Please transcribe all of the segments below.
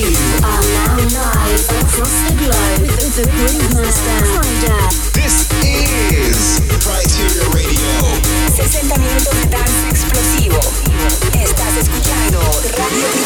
You are now live across the globe with the Groovemaster Friday. This is Radio. 60 dance. Estás escuchando Radio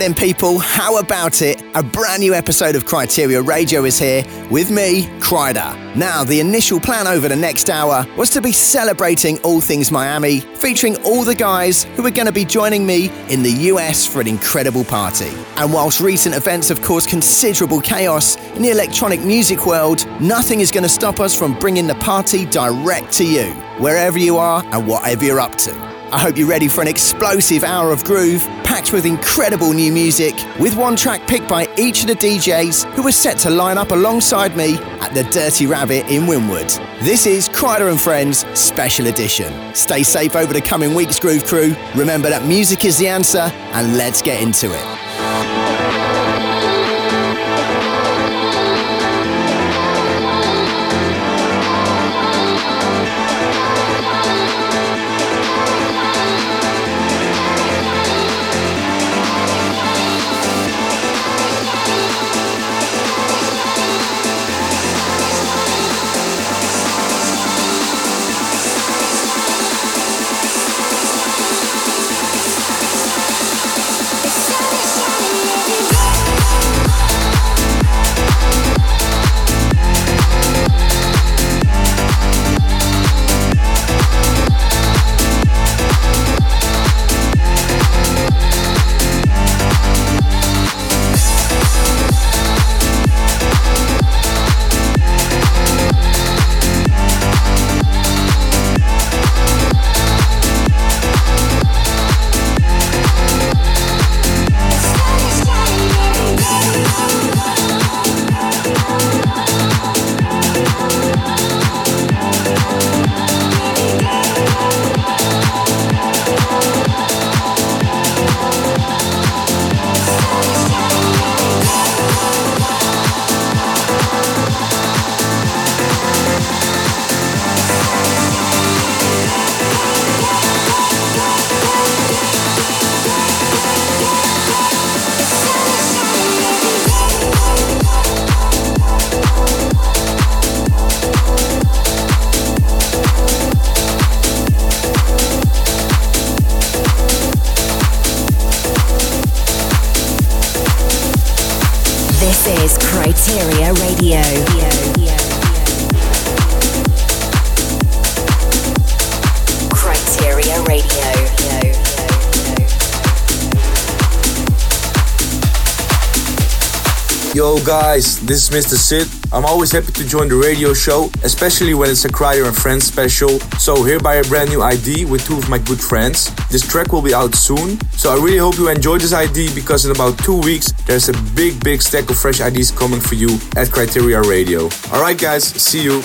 then, people, how about it? A brand new episode of Kryteria Radio is here with me, Kryder. Now, the initial plan over the next hour was to be celebrating all things Miami, featuring all the guys who are going to be joining me in the US for an incredible party. And whilst recent events have caused considerable chaos in the electronic music world, nothing is going to stop us from bringing the party direct to you, wherever you are and whatever you're up to. I hope you're ready for an explosive hour of groove, packed with incredible new music, with one track picked by each of the DJs who are set to line up alongside me at the Dirty Rabbit in Wynwood. This is Kryder and Friends Special Edition. Stay safe over the coming weeks, Groove Crew. Remember that music is the answer, and let's get into it. This is Mr. Sid. I'm always happy to join the radio show, especially when it's a Kryder and Friends special. So here by a brand new ID with two of my good friends. This track will be out soon, so I really hope you enjoy this ID because in about two weeks there's a big, big stack of fresh IDs coming for you at Kryteria Radio. Alright guys, see you.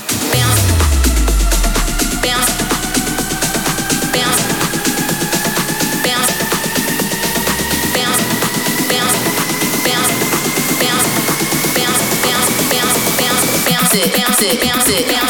It.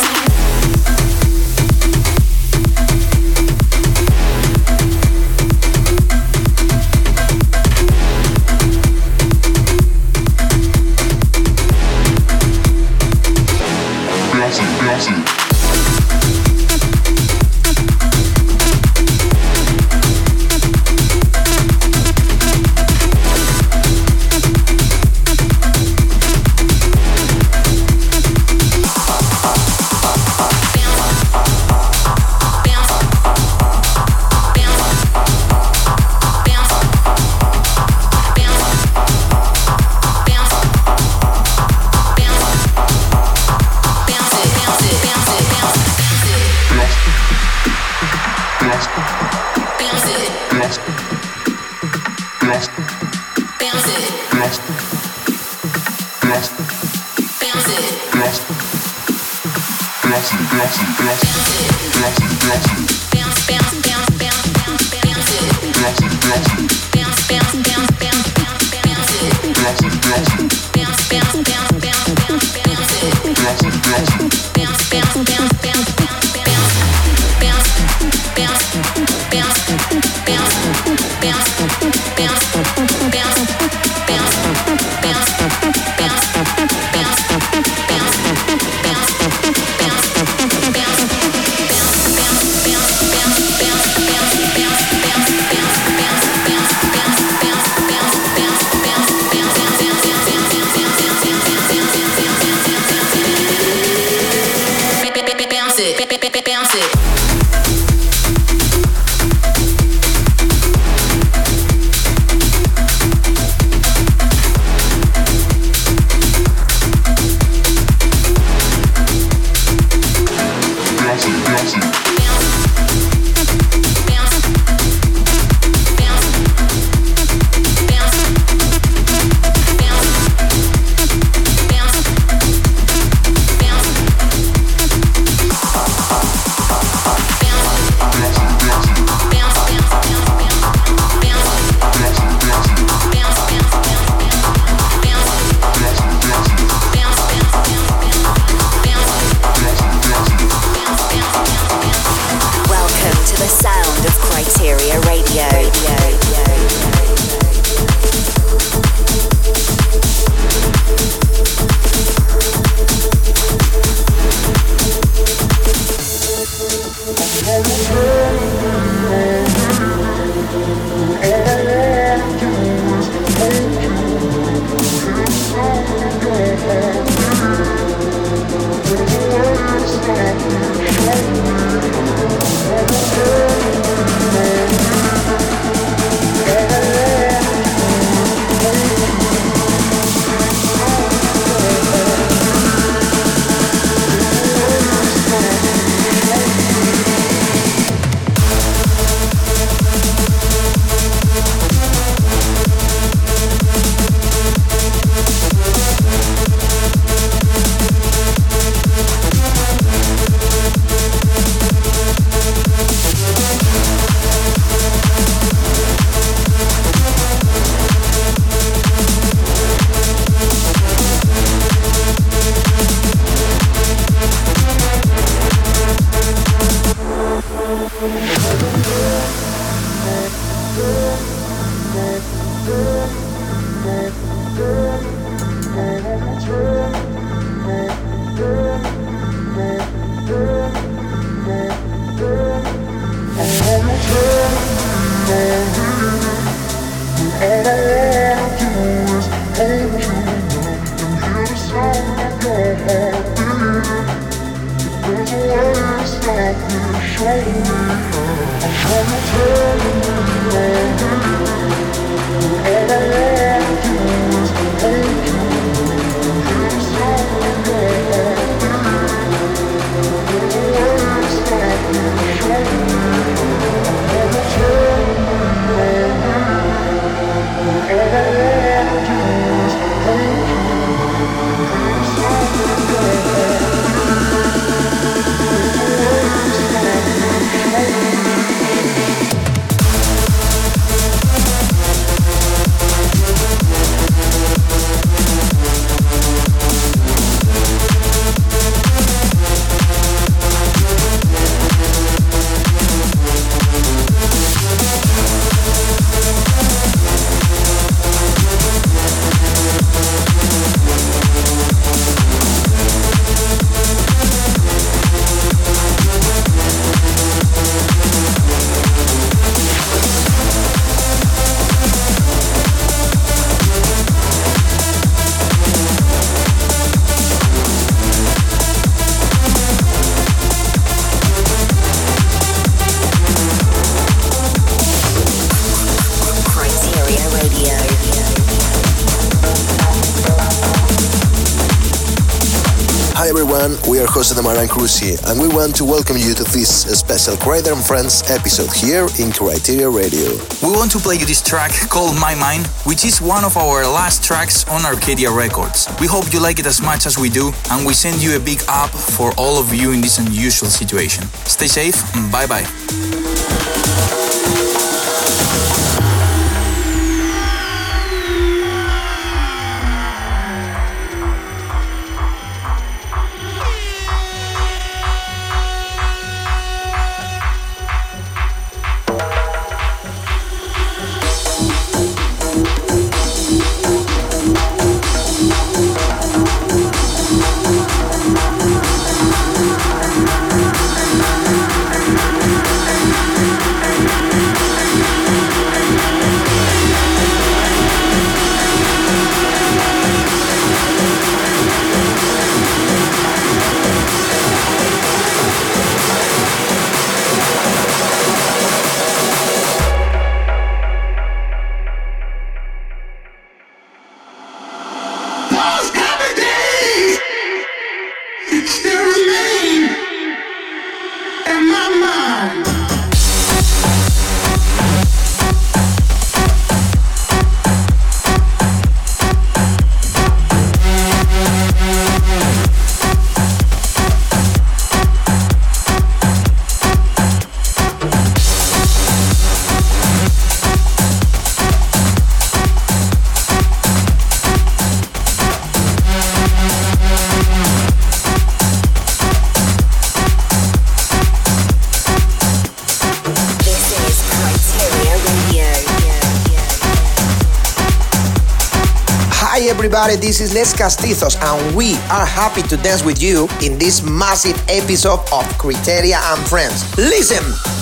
Everyone, we are Jose de Maran Cruci, and we want to welcome you to this special Kryder and Friends episode here in Kryteria Radio. We want to play you this track called My Mind, which is one of our last tracks on Arcadia Records. We hope you like it as much as we do, and we send you a big up for all of you in this unusual situation. Stay safe, and bye bye. Everybody, this is Les Castizos, and we are happy to dance with you in this massive episode of Kryteria and Friends. Listen!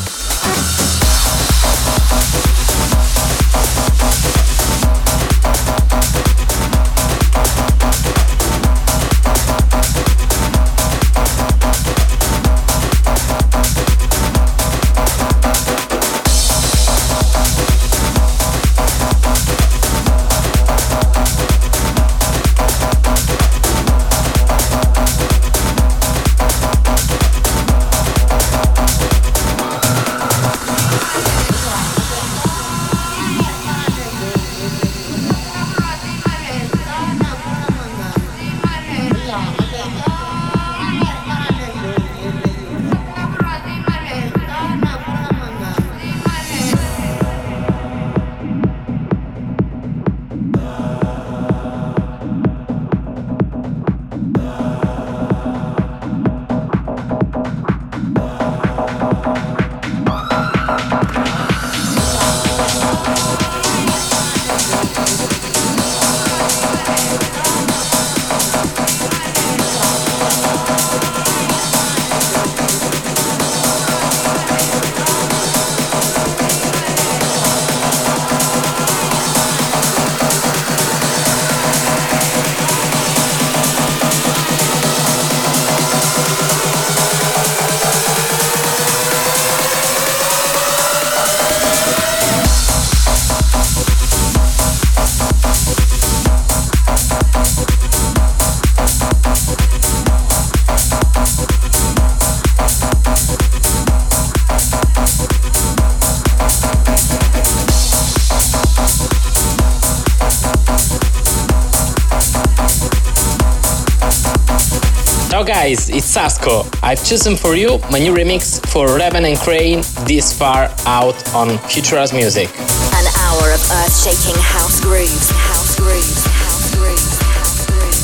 Guys, it's Sasko. I've chosen for you my new remix for Reven and Crane this far out on Futuras Music. An hour of earth shaking house grooves, house grooves, house grooves, house grooves.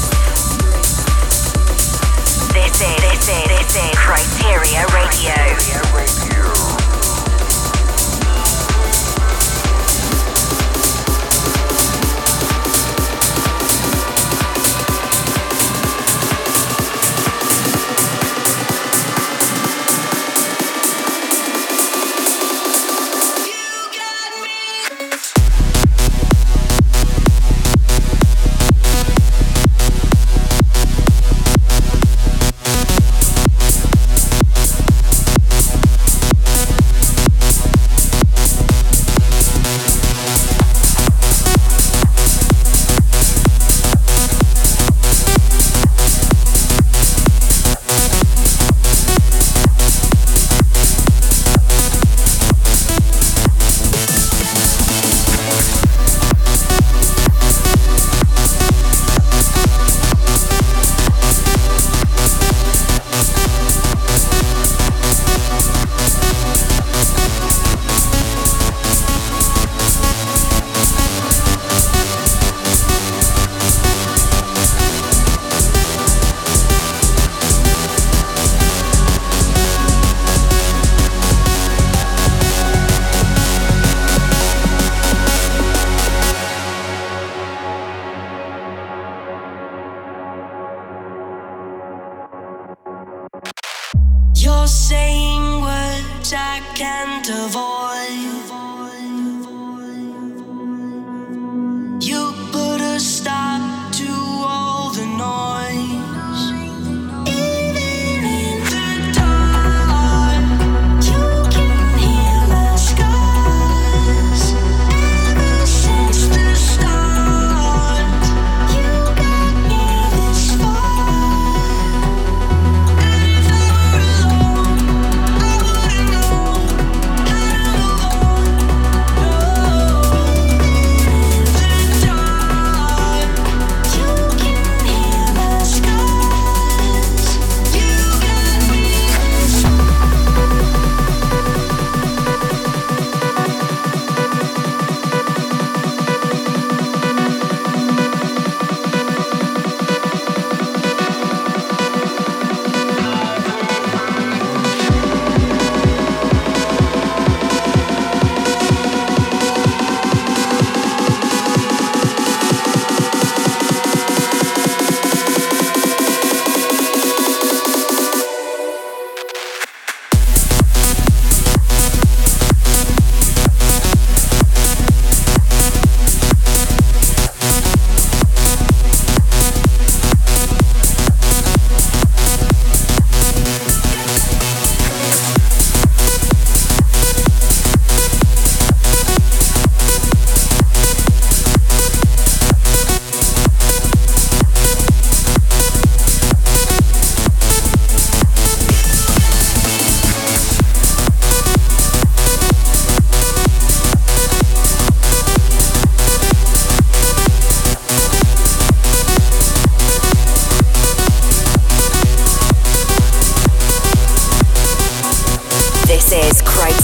This is, this is, this is Kryteria Radio.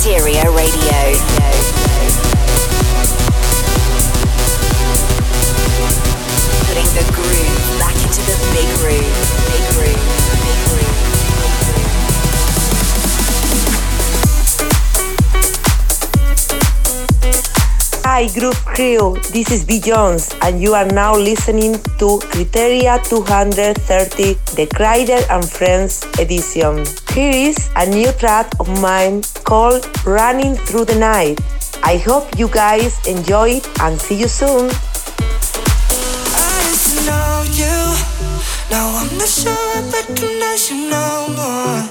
Kryteria Radio. Putting the groove back into the big. Big. Hi, Groove Crew. This is B. Jones, and you are now listening to Kryteria 230, the Kryder and Friends edition. Here is a new track of mine called Running Through the Night. I hope you guys enjoy it and see you soon. Now I'm not sure I you no more.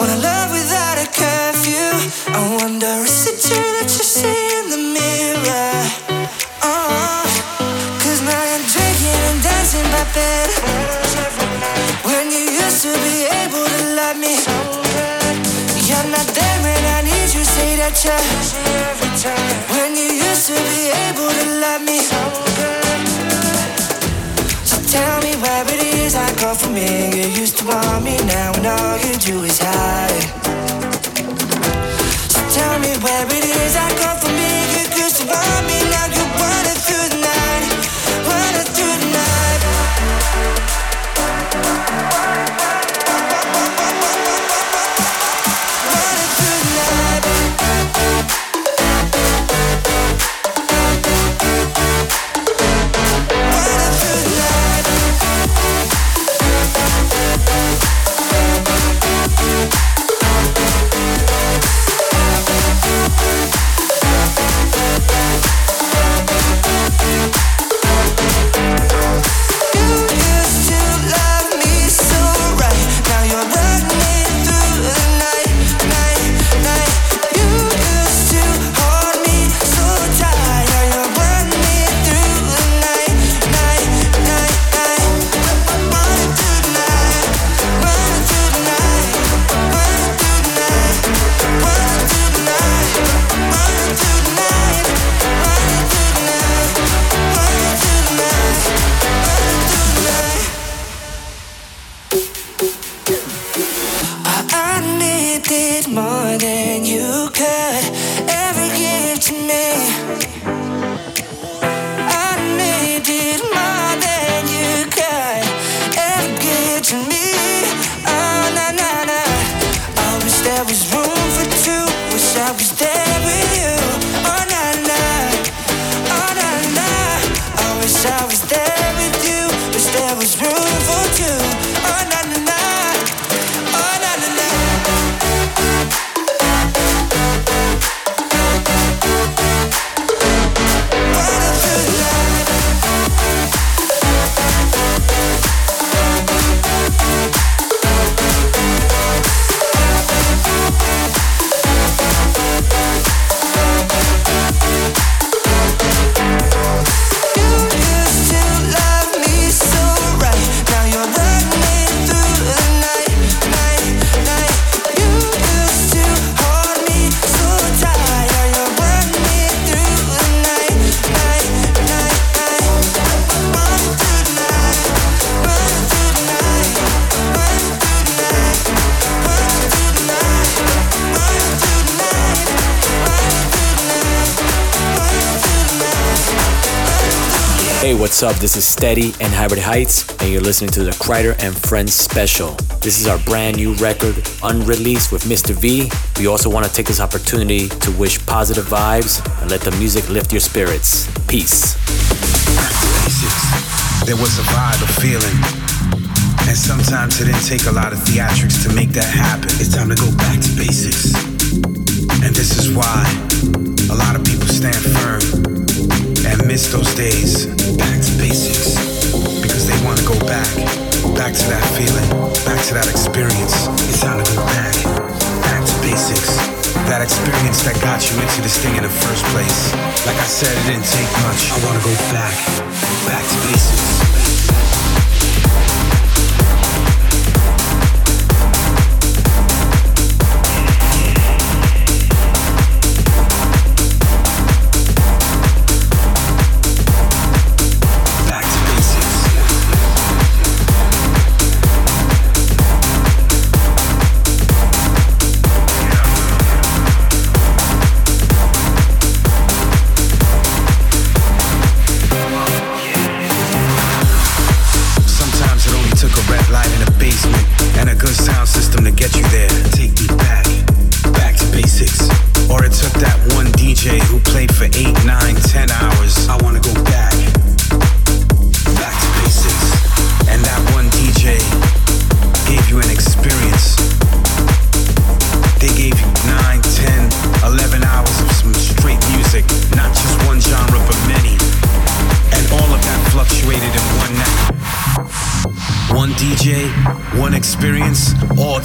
Wanna love without a curfew. I wonder is it true that you see you, say that you When you used to be able to love me. So tell me where it is I go from here You used to want me now and all you do is hide So tell me where it is I go Hey, what's up? This is Steady and Hybrid Heights, and you're listening to the Kryder and Friends special. This is our brand new record, unreleased with Mr. V. We also want to take this opportunity to wish positive vibes and let the music lift your spirits. Peace. There was a vibe, a feeling. And sometimes it didn't take a lot of theatrics to make that happen. It's time to go back to basics. And this is why a lot of people stand firm miss those days. Back to basics. Because they want to go back. Back to that feeling. Back to that experience. It's time to go back. Back to basics. That experience that got you into this thing in the first place. Like I said, it didn't take much. I want to go back. Back to basics.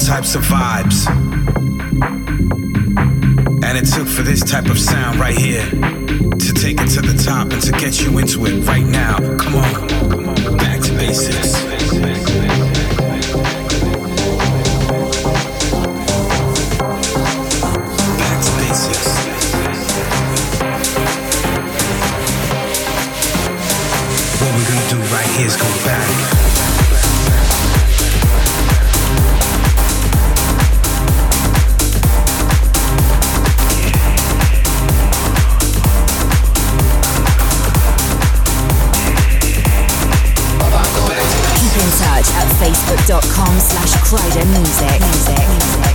Types of vibes. And it took for this type of sound right here to take it to the top and to get you into it right now. Come on, back to basics. Back to basics. facebook.com slash Kryder Music. Music.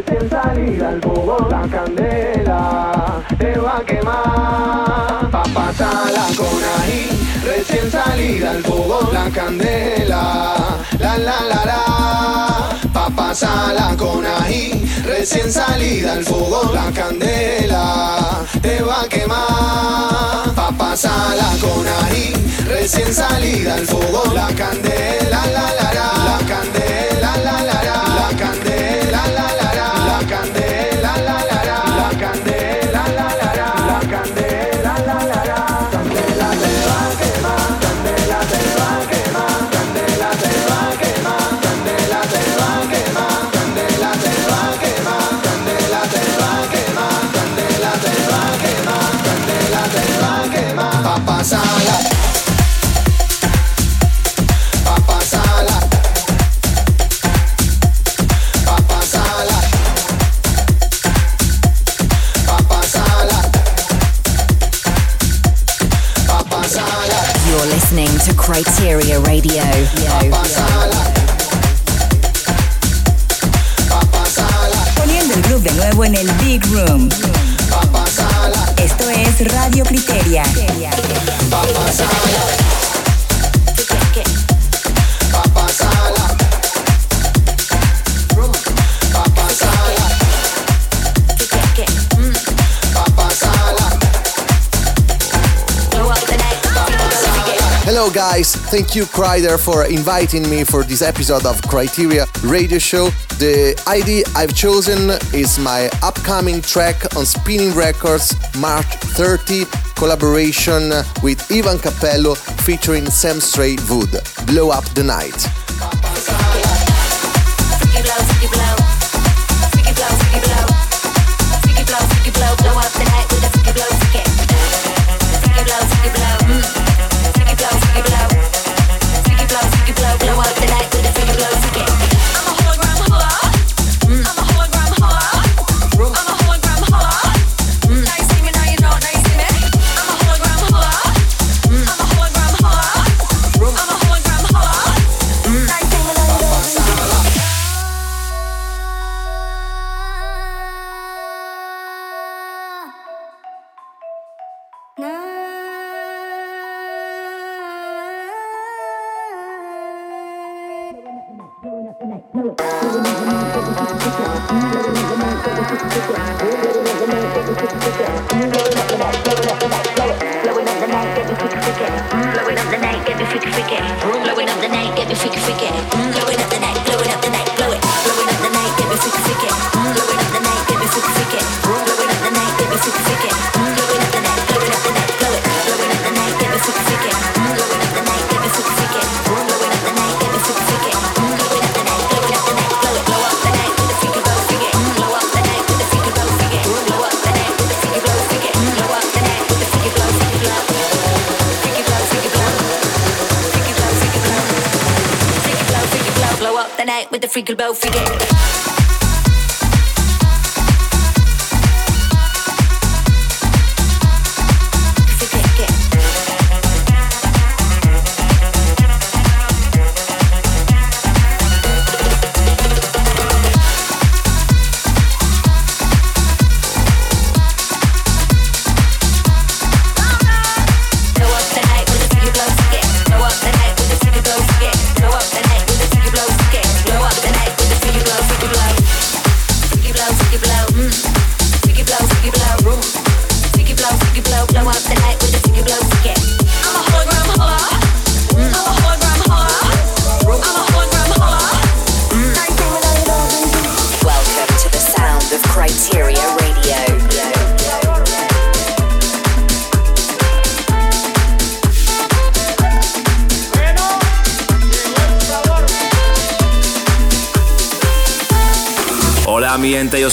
recién salida al fogón La candela te va a quemar. Papatala con ahí Recién salida al fogón La candela. La la la la sala con ají, recién salida al fogón, la candela te va a quemar. Papa sala con ají, recién salida al fogón, la candela la la la, la candela la la la, la candela la la la. Guys. Thank you, Kryder, for inviting me for this episode of Kryteria Radio Show. The ID I've chosen is my upcoming track on Spinnin' Records, March 30, collaboration with Ivan Capello featuring Sam Stray Wood. Blow Up the Night. with the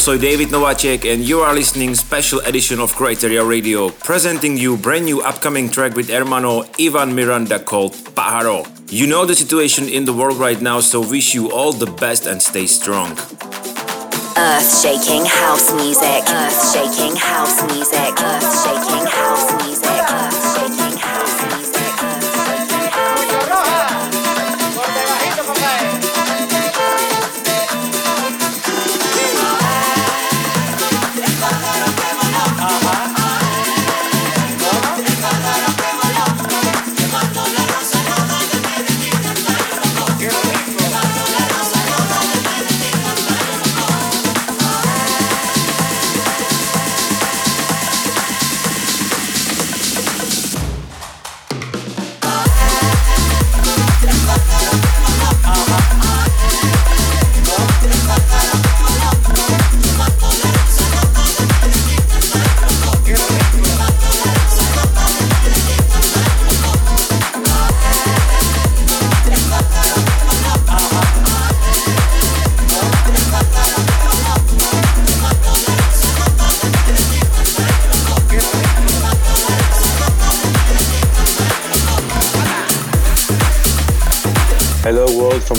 soy David Novacek and you are listening special edition of Kryteria Radio, presenting you brand new upcoming track with hermano Ivan Miranda called Pajaro. You know the situation in the world right now, so wish you all the best and stay strong. Earth shaking house music. Earth shaking house music. Earth shaking house music.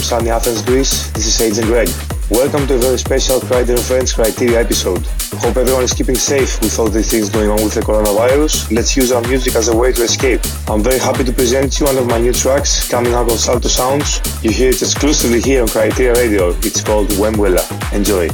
Sunny Athens, Greece. This is Agent Greg. Welcome to a very special Kryder and Friends Kryteria episode. Hope everyone is keeping safe with all the things going on with the coronavirus. Let's use our music as a way to escape. I'm very happy to present you one of my new tracks coming out on Salto Sounds. You hear it exclusively here on Kryteria Radio. It's called Wemwella. Enjoy.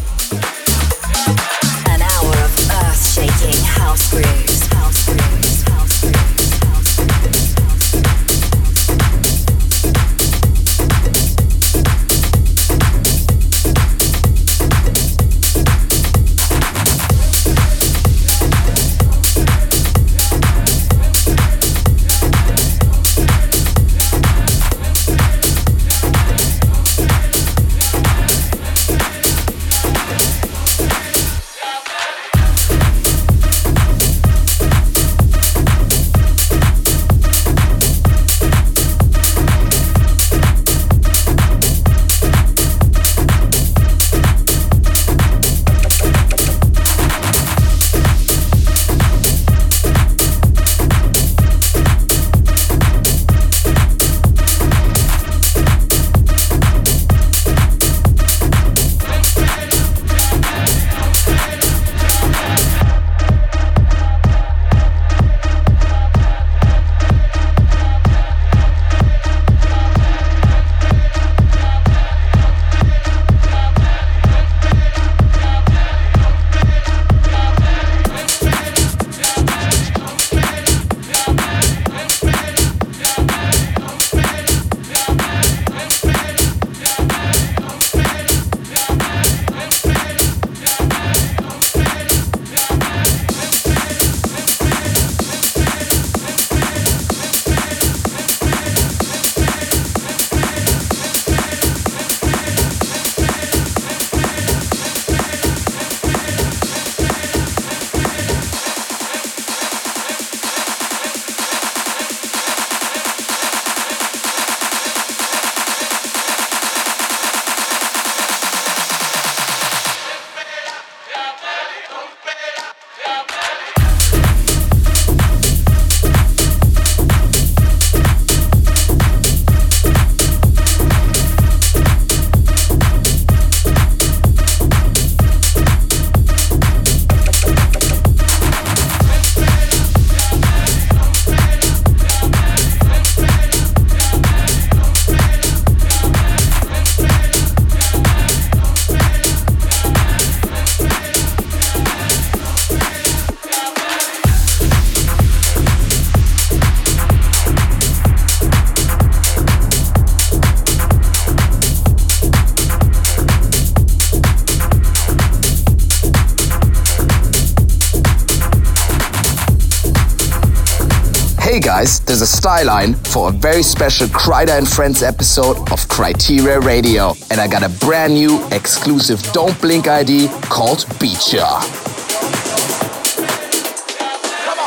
A style line for a very special Kryder and Friends episode of Kryteria Radio, and I got a brand new exclusive Don't Blink ID called Beacher.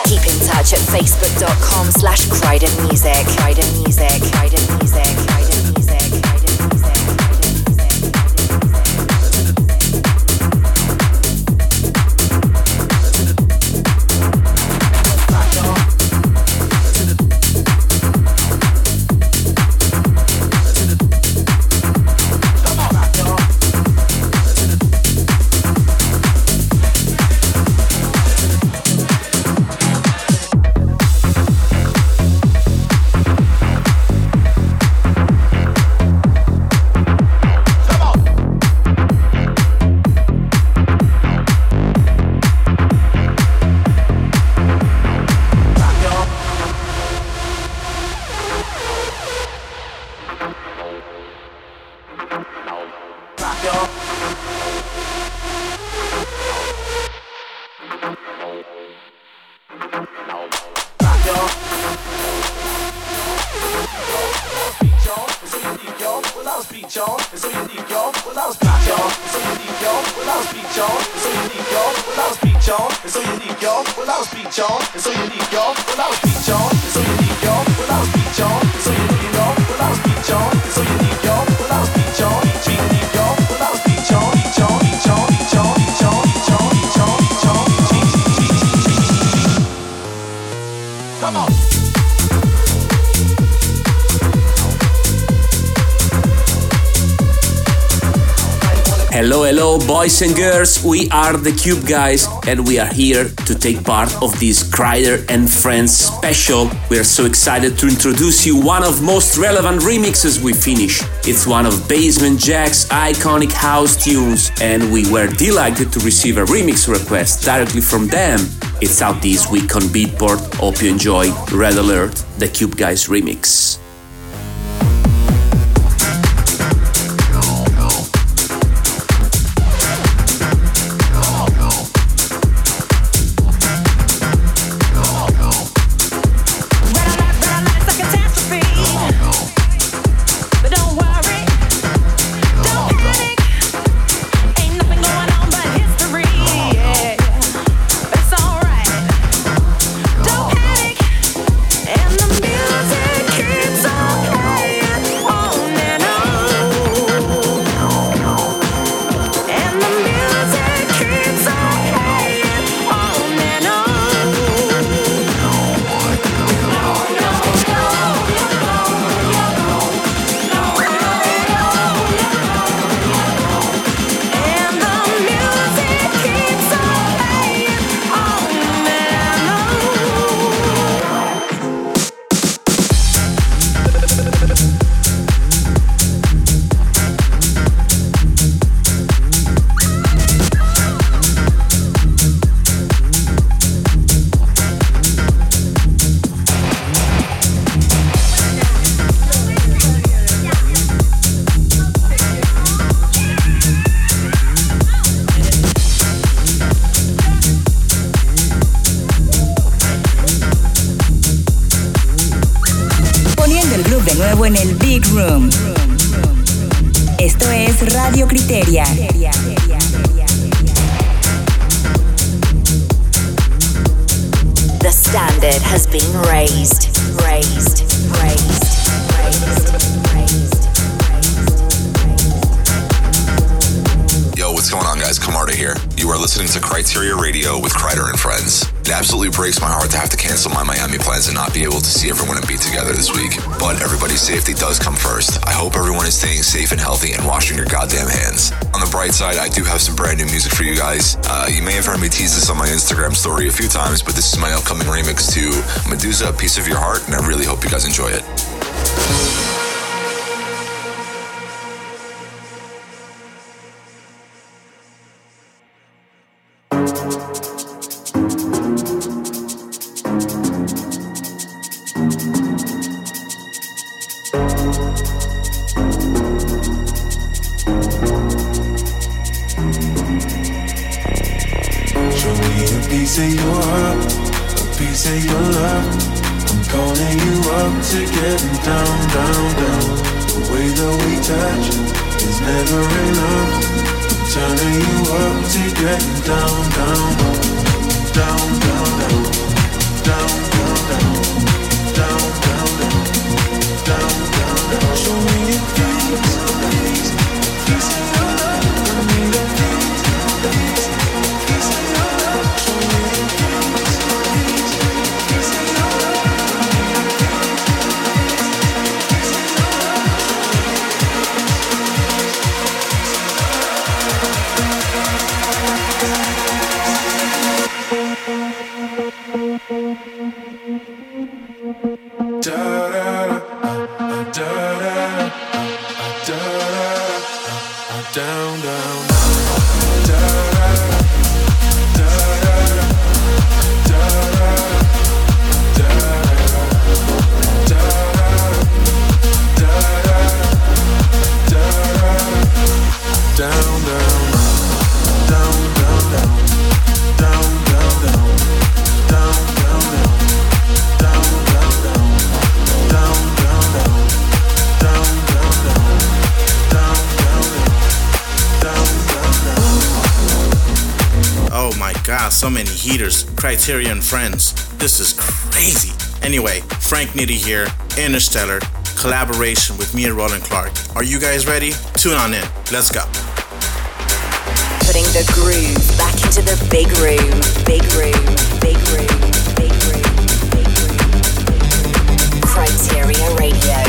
Keep in touch at facebook.com slash Kryder Music. Music. Music. Boys and girls. We are the Cube Guys, and we are here to take part of this Kryder and Friends special. We are so excited to introduce you one of most relevant remixes we finish. It's one of Basement Jaxx iconic house tunes, and we were delighted to receive a remix request directly from them. It's out this week on Beatport. Hope you enjoy Red Alert, the Cube Guys remix. Story a few times, but this is my upcoming remix to Meduza, Piece of Your Heart, and I really hope you guys enjoy it. Oh Criterion friends. This is crazy. Anyway, Frank Nitti here, Interstellar, collaboration with me and Roland Clark. Are you guys ready? Tune on in. Let's go. Putting the groove back into the big room, big room, big room, big room, big room. Kryteria Radio.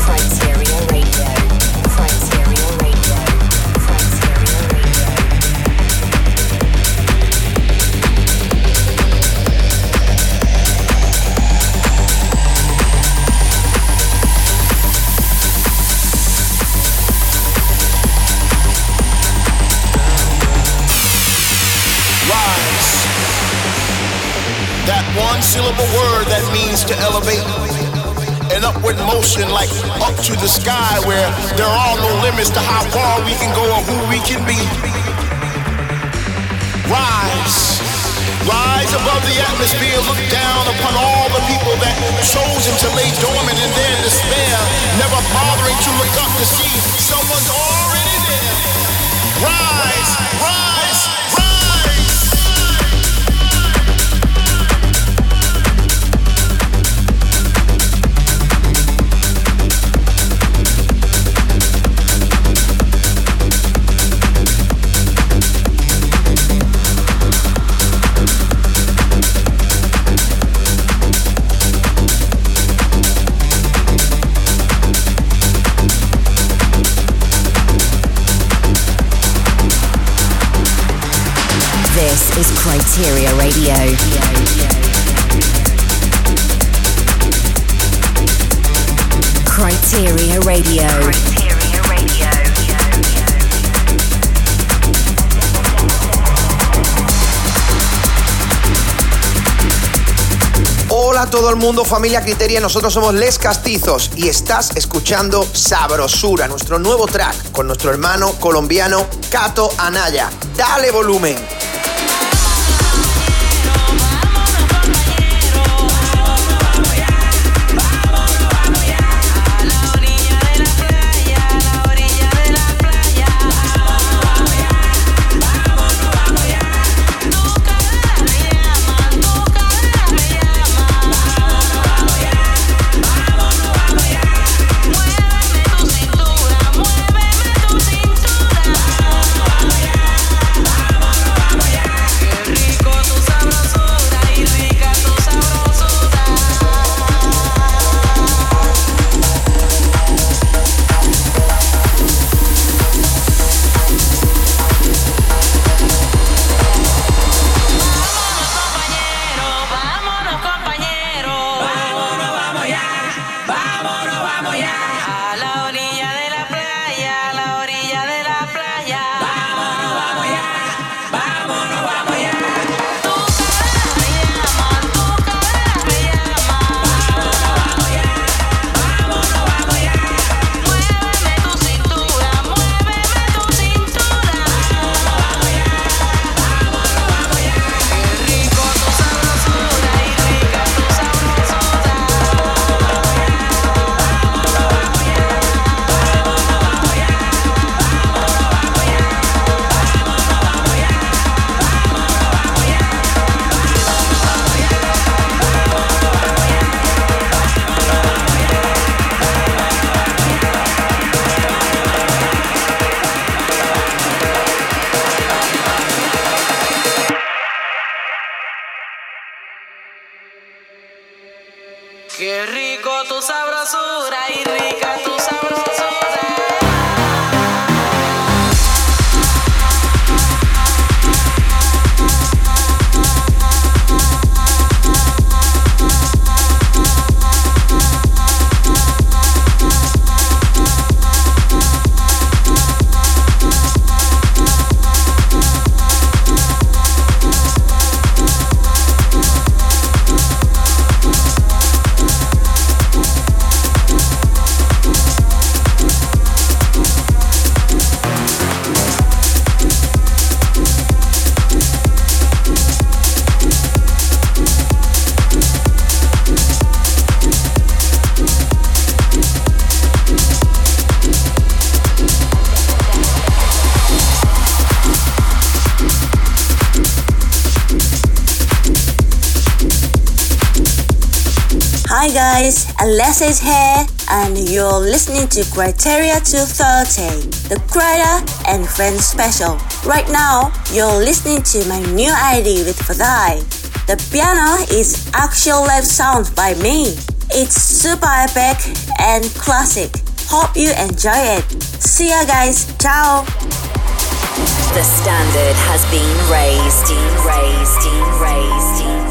Kryteria Radio. One syllable word that means to elevate. An upward motion like up to the sky where there are no limits to how far we can go or who we can be. Rise. Rise above the atmosphere, look down upon all the people that chosen to lay dormant in their despair, never bothering to look up to see someone's already there. Rise, rise. Criteria Radio. Criteria Radio. Hola a todo el mundo, familia Criteria, nosotros somos Les Castizos y estás escuchando Sabrosura, nuestro nuevo track con nuestro hermano colombiano Cato Anaya. Dale volumen. Tu sabrosura y rica Is here and you're listening to Kryteria 213, the Kryder and Friends special. Right now, you're listening to my new ID with Fadai. The piano is actual live sound by me. It's super epic and classic. Hope you enjoy it. See ya guys. Ciao. The standard has been raised, raised, raised, raised,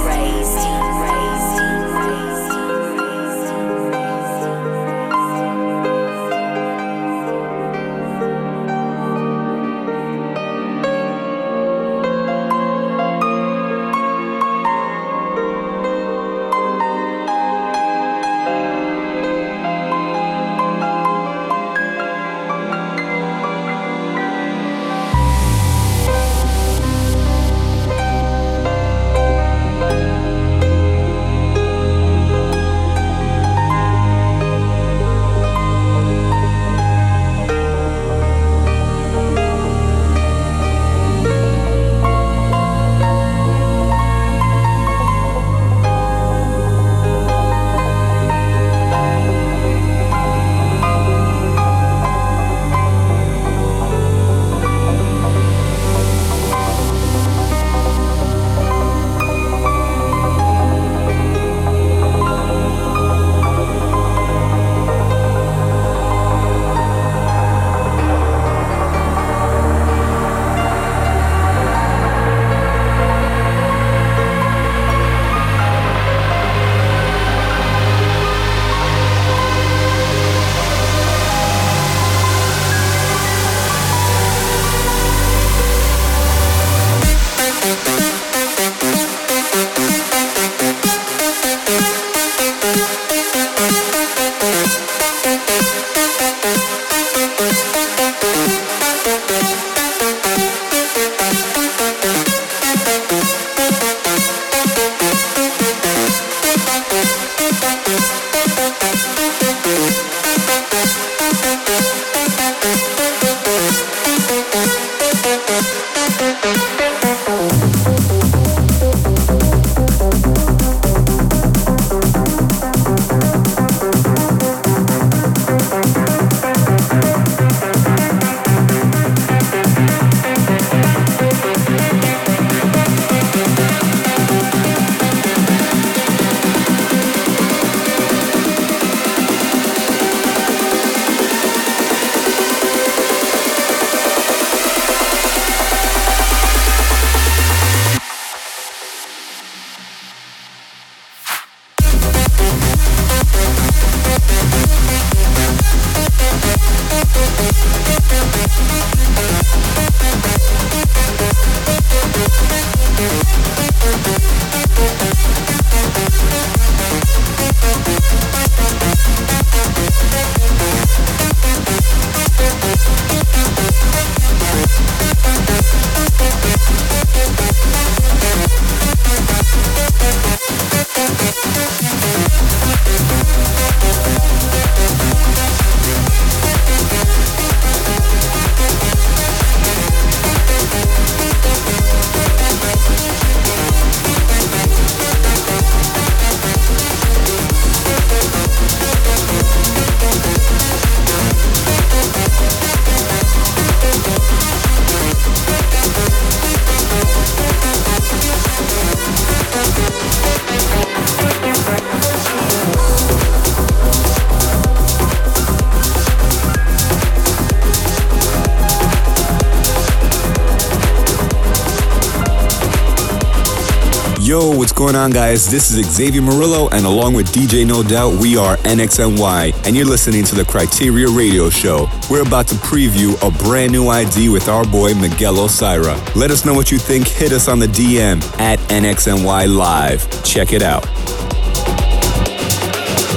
going on, guys? This is Xavier Murillo, and along with DJ No Doubt, we are NXNY, and you're listening to the Kryteria Radio Show. We're about to preview a brand new ID with our boy Miguel Osira. Let us know what you think. Hit us on the DM at NXNY Live. Check it out.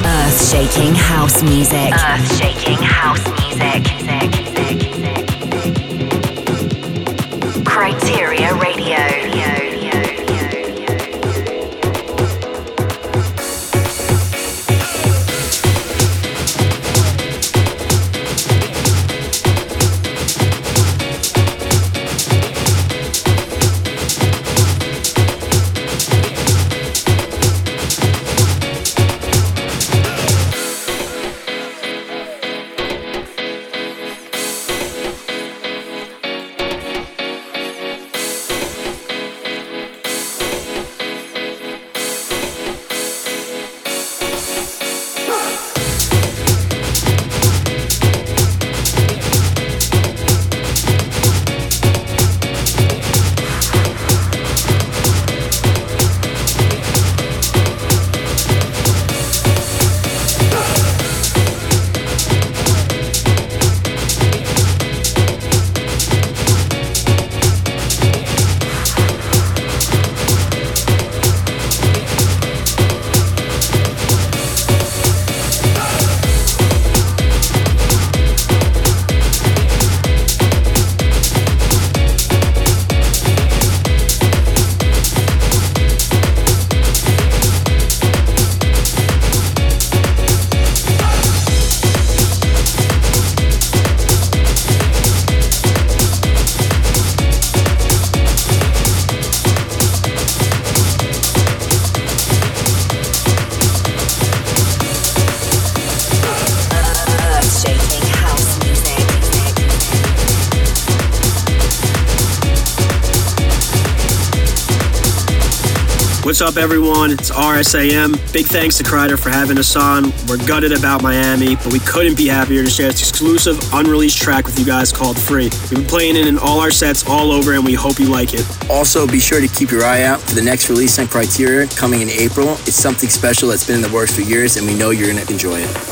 Earth shaking house music. Earth shaking house music. Kryteria What's up, everyone? It's RSAM. Big thanks to Kryder for having us on. We're gutted about Miami, but we couldn't be happier to share this exclusive, unreleased track with you guys called Free. We've been playing it in all our sets all over, and we hope you like it. Also, be sure to keep your eye out for the next release on Kryteria coming in April. It's something special that's been in the works for years, and we know you're going to enjoy it.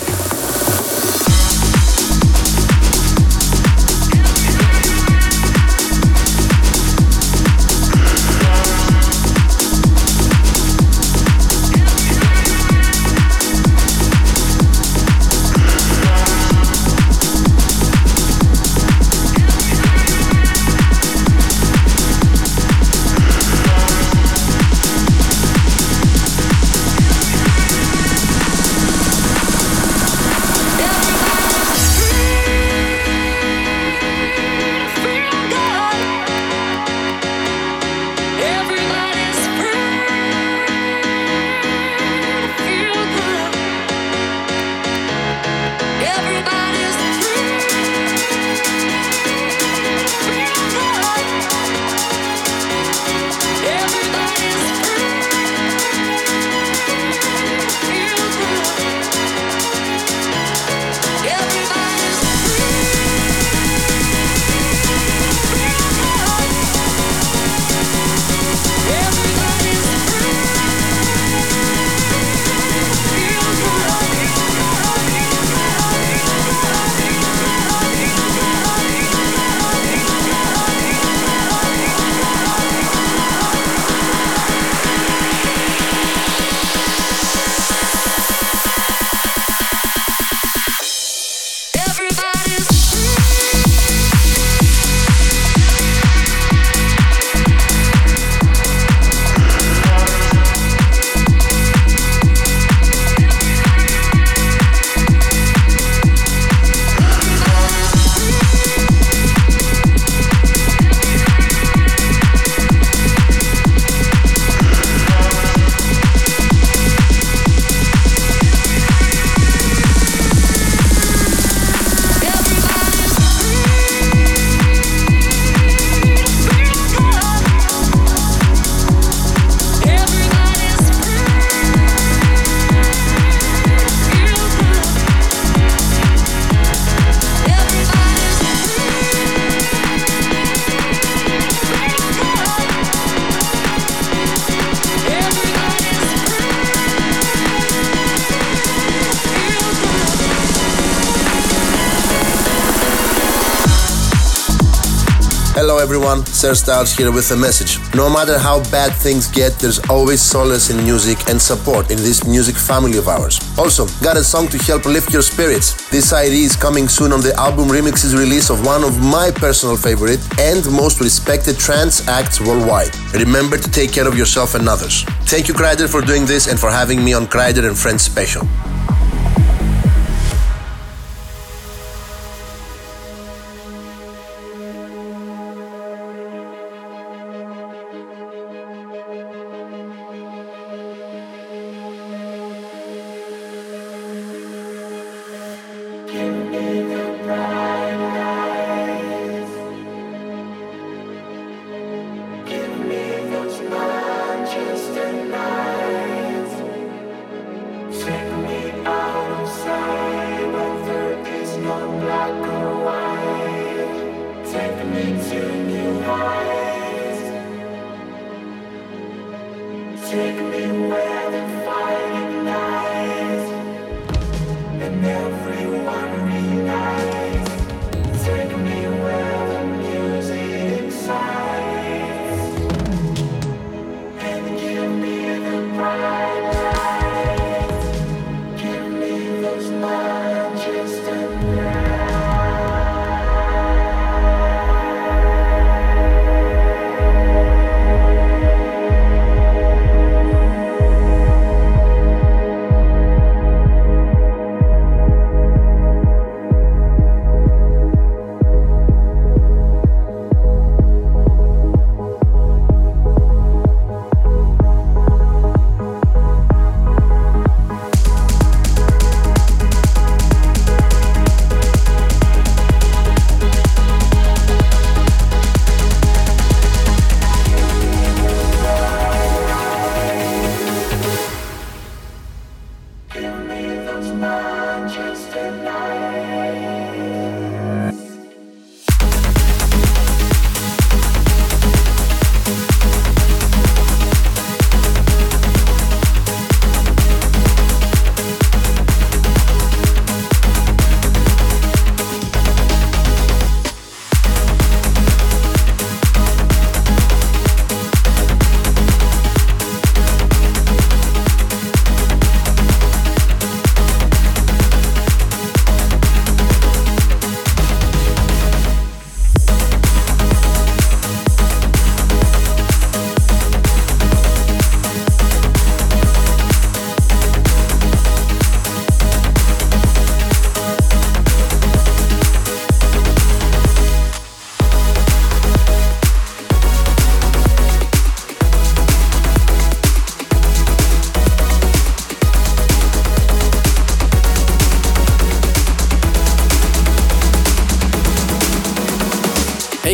Styles here with a message. No matter how bad things get, there's always solace in music and support in this music family of ours. Also, got a song to help lift your spirits. This ID is coming soon on the album remixes release of one of my personal favorite and most respected trance acts worldwide. Remember to take care of yourself and others. Thank you, Kryder, for doing this and for having me on Kryder and Friends Special.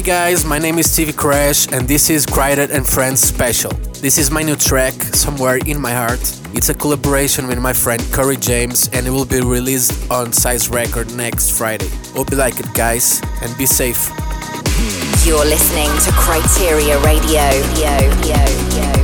Guys, my name is Stevie Crash and this is Kryder and Friends Special. This is my new track, Somewhere in My Heart. It's a collaboration with my friend Corey James and it will be released on Size Record next Friday. Hope you like it, guys, and be safe. You're listening to Kryteria Radio. Yo, yo, yo.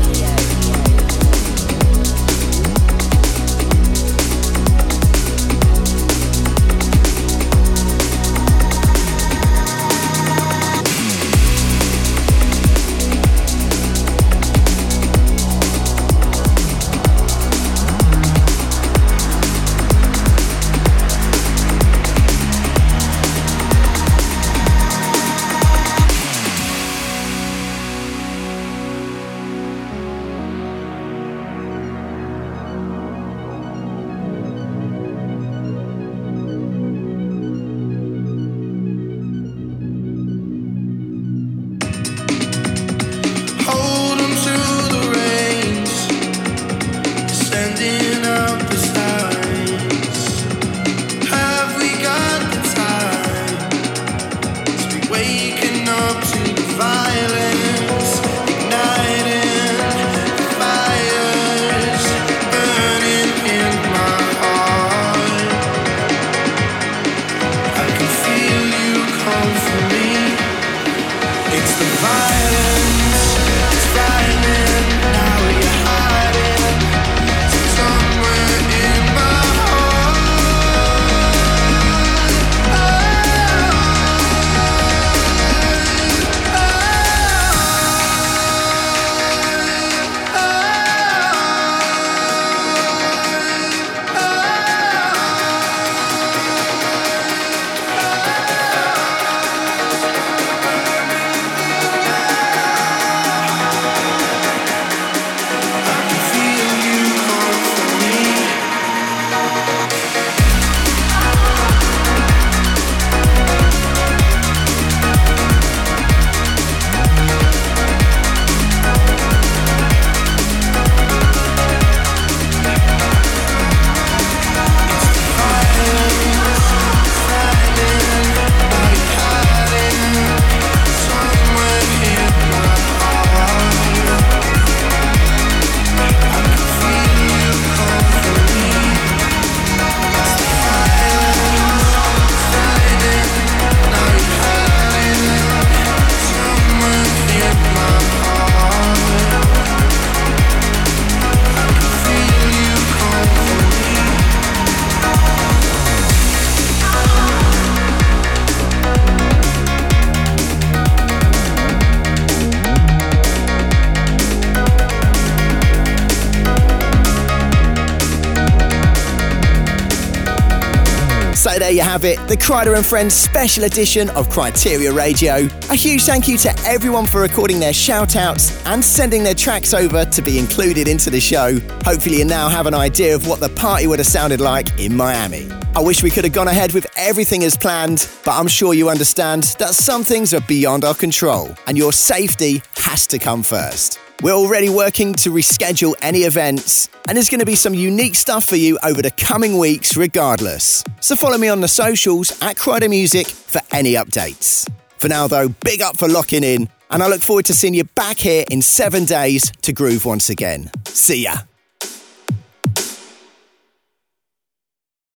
Kryder and Friends special edition of Kryteria Radio. A huge thank you to everyone for recording their shout outs and sending their tracks over to be included into the show. Hopefully, you now have an idea of what the party would have sounded like in Miami. I wish we could have gone ahead with everything as planned, but I'm sure you understand that some things are beyond our control, and your safety has to come first. We're already working to reschedule any events, and there's going to be some unique stuff for you over the coming weeks, regardless. So follow me on the socials at Kryder Music for any updates. For now, though, big up for locking in, and I look forward to seeing you back here in seven days to groove once again. See ya.